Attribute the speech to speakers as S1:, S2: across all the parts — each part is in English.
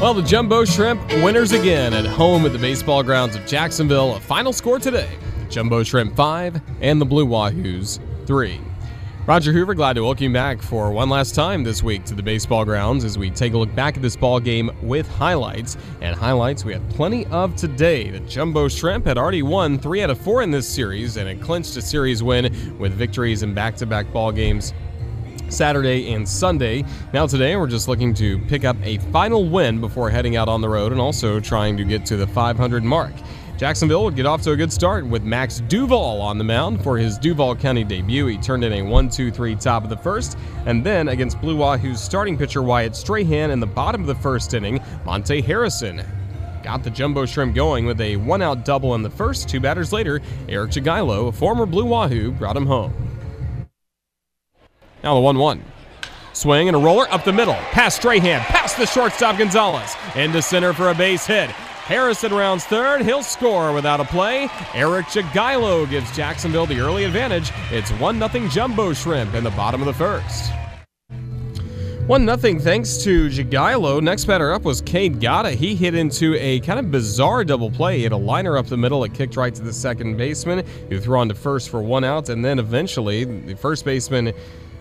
S1: Well, the Jumbo Shrimp winners again at home at the baseball grounds of Jacksonville. A final score today the Jumbo Shrimp 5 and the Blue Wahoos 3. Roger Hoover, glad to welcome you back for one last time this week to the baseball grounds as we take a look back at this ball game with highlights. And highlights we had plenty of today. The Jumbo Shrimp had already won three out of four in this series, and it clinched a series win with victories in back-to-back ball games Saturday and Sunday. Now, today, we're just looking to pick up a final win before heading out on the road and also trying to get to the 500 mark. Jacksonville would get off to a good start with Max Duval on the mound for his Duval County debut. He turned in a 1 2 3 top of the first, and then against Blue Wahoo's starting pitcher Wyatt Strahan in the bottom of the first inning, Monte Harrison got the Jumbo Shrimp going with a one out double in the first. Two batters later, Eric Jagielo, a former Blue Wahoo, brought him home. Now the 1 1. Swing and a roller up the middle. Past Strahan, past the shortstop Gonzalez. Into center for a base hit. Harrison rounds third. He'll score without a play. Eric Jagielo gives Jacksonville the early advantage. It's 1 0 Jumbo Shrimp in the bottom of the first. 1 0 thanks to Jagielo. Next batter up was Cade Gotta. He hit into a kind of bizarre double play. He had a liner up the middle. It kicked right to the second baseman, who threw on to first for one out. And then eventually, the first baseman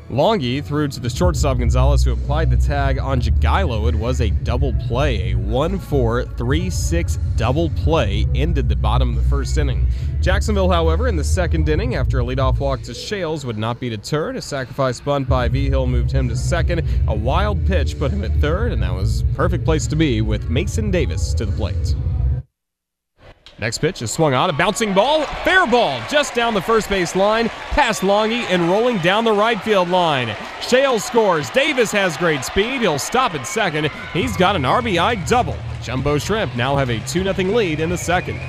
S1: Longy threw to the shortstop Gonzalez, who applied the tag on Jagielo. It was a double play. A 1 4 3 6 double play ended the bottom of the first inning. Jacksonville, however, in the second inning, after a leadoff walk to Schales, would not be deterred. A sacrifice bunt by Vigil moved him to second. A wild pitch put him at third, and that was perfect place to be with Mason Davis to the plate. Next pitch is swung on, a bouncing ball, fair ball, just down the first base line, past Longy and rolling down the right field line. Shale scores. Davis has great speed. He'll stop at second. He's got an RBI double. Jumbo Shrimp now have a 2 0 lead in the second.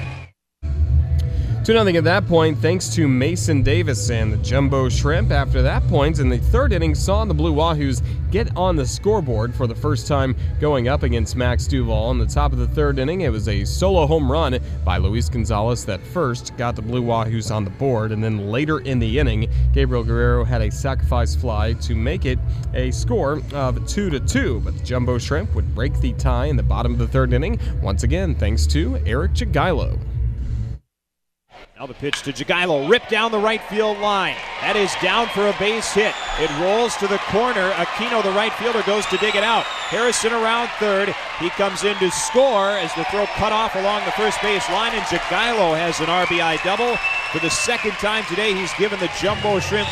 S1: 2 0 at that point, thanks to Mason Davis and the Jumbo Shrimp. After that point, in the third inning, saw the Blue Wahoos get on the scoreboard for the first time going up against Max Duval. In the top of the third inning, it was a solo home run by Luis Gonzalez that first got the Blue Wahoos on the board. And then later in the inning, Gabriel Guerrero had a sacrifice fly to make it a score of 2 to 2. But the Jumbo Shrimp would break the tie in the bottom of the third inning, once again, thanks to Eric Jagielo.
S2: Now the pitch to Jagielo, ripped down the right field line. That is down for a base hit. It rolls to the corner. Aquino, the right fielder, goes to dig it out. Harrison around third. He comes in to score as the throw cut off along the first base line, and Jagielo has an RBI double. For the second time today, he's given the Jumbo Shrimp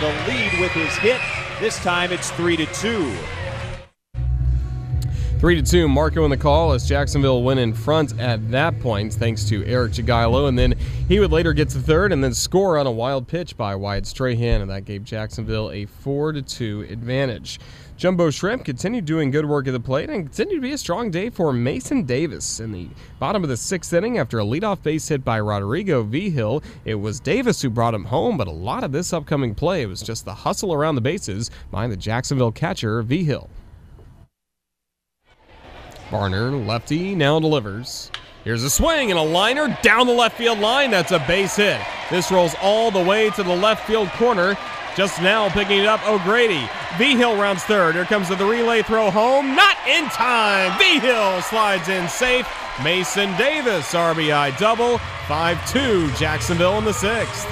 S2: the lead with his hit. This time it's 3 to 2.
S1: 3 to 2, Marco in the call as Jacksonville went in front at that point, thanks to Eric Jagielo. And then he would later get to third and then score on a wild pitch by Wyatt Strahan, and that gave Jacksonville a 4 to 2 advantage. Jumbo Shrimp continued doing good work at the plate and continued to be a strong day for Mason Davis. In the bottom of the sixth inning, after a leadoff base hit by Rodrigo Vigil, it was Davis who brought him home, but a lot of this upcoming play was just the hustle around the bases by the Jacksonville catcher, Vigil. Barner, lefty, now delivers. Here's a swing and a liner down the left field line. That's a base hit. This rolls all the way to the left field corner. Just now picking it up, O'Grady. Vigil rounds third. Here comes the relay throw home. Not in time. Vigil slides in safe. Mason Davis, RBI double. 5 2, Jacksonville in the sixth.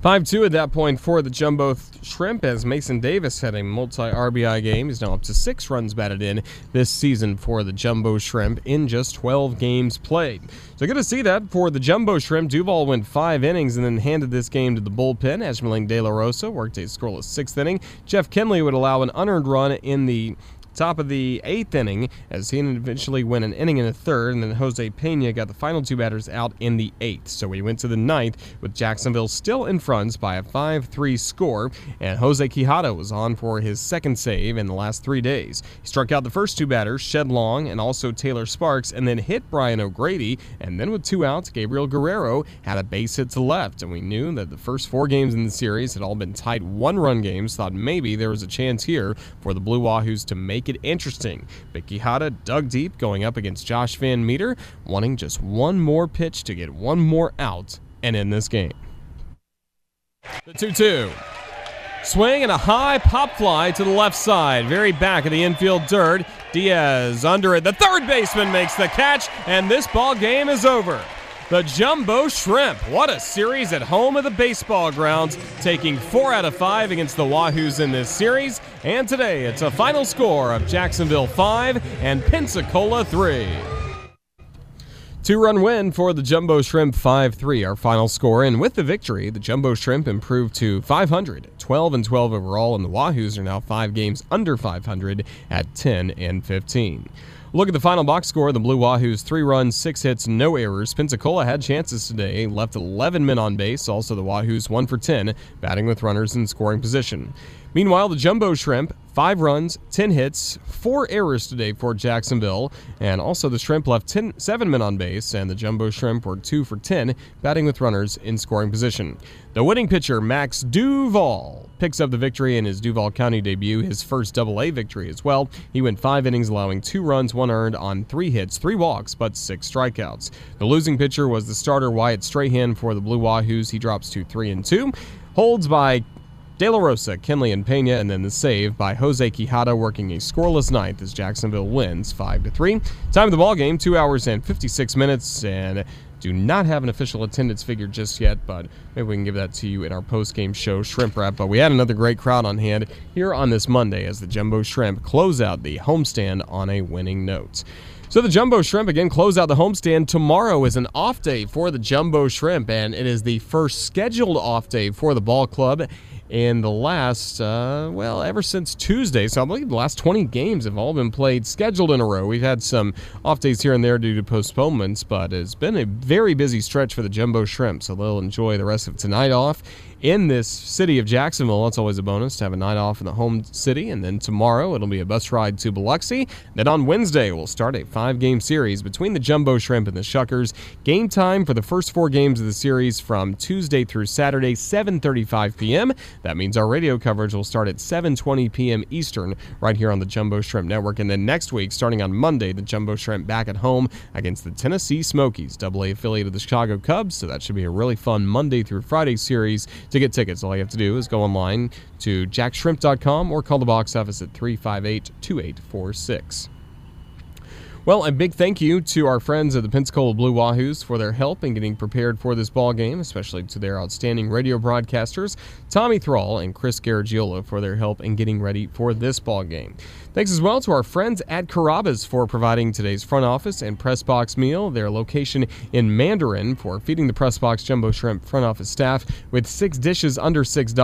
S1: 5 2 at that point for the Jumbo Shrimp as Mason Davis had a multi RBI game. He's now up to six runs batted in this season for the Jumbo Shrimp in just 12 games played. So good to see that for the Jumbo Shrimp. Duval went five innings and then handed this game to the bullpen. Esmerling De La Rosa worked a scoreless sixth inning. Jeff Kinley would allow an unearned run in the top of the eighth inning as he eventually went an inning in the third, and then Jose Pena got the final two batters out in the eighth. So we went to the ninth with Jacksonville still in front by a 5 3 score, and Jose Quijada was on for his second save in the last three days. He struck out the first two batters, Shed Long and also Taylor Sparks, and then hit Brian O'Grady, and then with two outs, Gabriel Guerrero had a base hit to left, and we knew that the first four games in the series had all been tight one run games, thought maybe there was a chance here for the Blue Wahoos to make it interesting. But Quijada dug deep going up against Josh Van Meter, wanting just one more pitch to get one more out and end this game. The 2 2. Swing and a high pop fly to the left side, very back of the infield dirt. Diaz under it. The third baseman makes the catch, and this ball game is over. The Jumbo Shrimp. What a series at home of the baseball grounds, taking four out of five against the Wahoos in this series. And today it's a final score of Jacksonville 5 and Pensacola 3. Two run win for the Jumbo Shrimp 5 3, our final score. And with the victory, the Jumbo Shrimp improved to 500, 12 and 12 overall, and the Wahoos are now five games under 500 at 10 and 15. Look at the final box score. The Blue Wahoos, three runs, six hits, no errors. Pensacola had chances today, left 11 men on base. Also, the Wahoos, one for 10, batting with runners in scoring position. Meanwhile, the Jumbo Shrimp, five runs, 10 hits, four errors today for Jacksonville. And also, the Shrimp left 10, seven men on base, and the Jumbo Shrimp were two for 10, batting with runners in scoring position. The winning pitcher, Max Duval, picks up the victory in his Duval County debut, his first double A victory as well. He went five innings, allowing two runs, one earned on three hits, three walks, but six strikeouts. The losing pitcher was the starter, Wyatt Strahan, for the Blue Wahoos. He drops to 3 and 2. Holds by De La Rosa, Kinley, and Pena, and then the save by Jose Quijada working a scoreless ninth as Jacksonville wins 5 to 3. Time of the ball game, 2 hours and 56 minutes, and do not have an official attendance figure just yet, but maybe we can give that to you in our post-game show shrimp wrap. But we had another great crowd on hand here on this Monday as the Jumbo Shrimp close out the homestand on a winning note. So the Jumbo Shrimp again close out the homestand. Tomorrow is an off day for the Jumbo Shrimp, and it is the first scheduled off day for the ball club in the last, uh, well, ever since Tuesday. So I believe the last 20 games have all been played scheduled in a row. We've had some off days here and there due to postponements, but it's been a very busy stretch for the Jumbo Shrimp. So they'll enjoy the rest of tonight off in this city of Jacksonville. That's always a bonus to have a night off in the home city. And then tomorrow it'll be a bus ride to Biloxi. Then on Wednesday we'll start a five-game series between the Jumbo Shrimp and the Shuckers. Game time for the first four games of the series from Tuesday through Saturday, 7:35 p.m. That means our radio coverage will start at 7:20 p.m. Eastern right here on the Jumbo Shrimp Network. And then next week, starting on Monday, the Jumbo Shrimp back at home against the Tennessee Smokies, Double affiliate of the Chicago Cubs. So that should be a really fun Monday through Friday series to get tickets, all you have to do is go online to jaxshrimp.com or call the box office at 358 2846. Well, a big thank you to our friends at the Pensacola Blue Wahoos for their help in getting prepared for this ball game, especially to their outstanding radio broadcasters, Tommy Thrall and Chris Garagiola for their help in getting ready for this ball game. Thanks as well to our friends at Carrabba's for providing today's front office and press box meal. Their location in Mandarin for feeding the press box jumbo shrimp front office staff with six dishes under $6.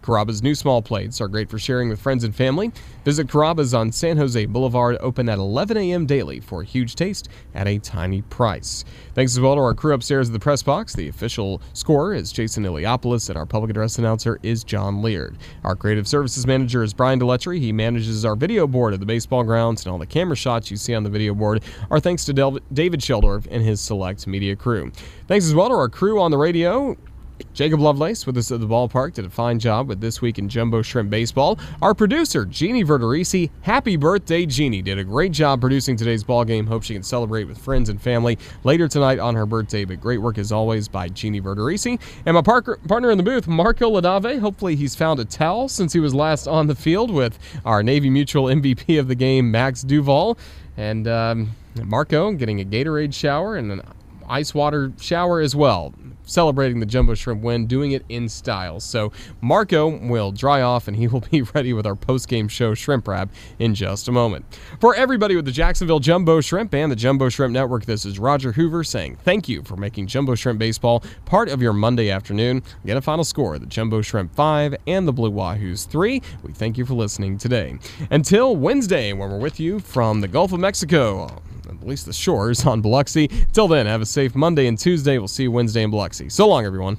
S1: Carrabba's new small plates are great for sharing with friends and family. Visit Carrabba's on San Jose Boulevard, open at 11 a.m. daily for a huge taste at a tiny price. Thanks as well to our crew upstairs at the press box. The official scorer is Jason Iliopoulos, and our public address announcer is John Leard. Our creative services manager is Brian Deletry. He manages our video board at the baseball grounds, and all the camera shots you see on the video board are thanks to Del- David Sheldorf and his select media crew. Thanks as well to our crew on the radio. Jacob Lovelace with us at the ballpark did a fine job with This Week in Jumbo Shrimp Baseball. Our producer, Jeannie Verderisi, happy birthday, Jeannie. Did a great job producing today's ball game. Hope she can celebrate with friends and family later tonight on her birthday. But great work as always by Jeannie Verderisi. And my par- partner in the booth, Marco LaNave. Hopefully he's found a towel since he was last on the field with our Navy Mutual MVP of the game, Max Duval. And um, Marco getting a Gatorade shower and an ice water shower as well celebrating the Jumbo Shrimp win, doing it in style. So Marco will dry off and he will be ready with our post-game show Shrimp Wrap in just a moment. For everybody with the Jacksonville Jumbo Shrimp and the Jumbo Shrimp Network, this is Roger Hoover saying thank you for making Jumbo Shrimp Baseball part of your Monday afternoon. Get a final score, the Jumbo Shrimp 5 and the Blue Wahoos 3. We thank you for listening today. Until Wednesday, when we're with you from the Gulf of Mexico at least the shores on Biloxi. Till then, have a safe Monday and Tuesday. We'll see you Wednesday in Biloxi. So long, everyone.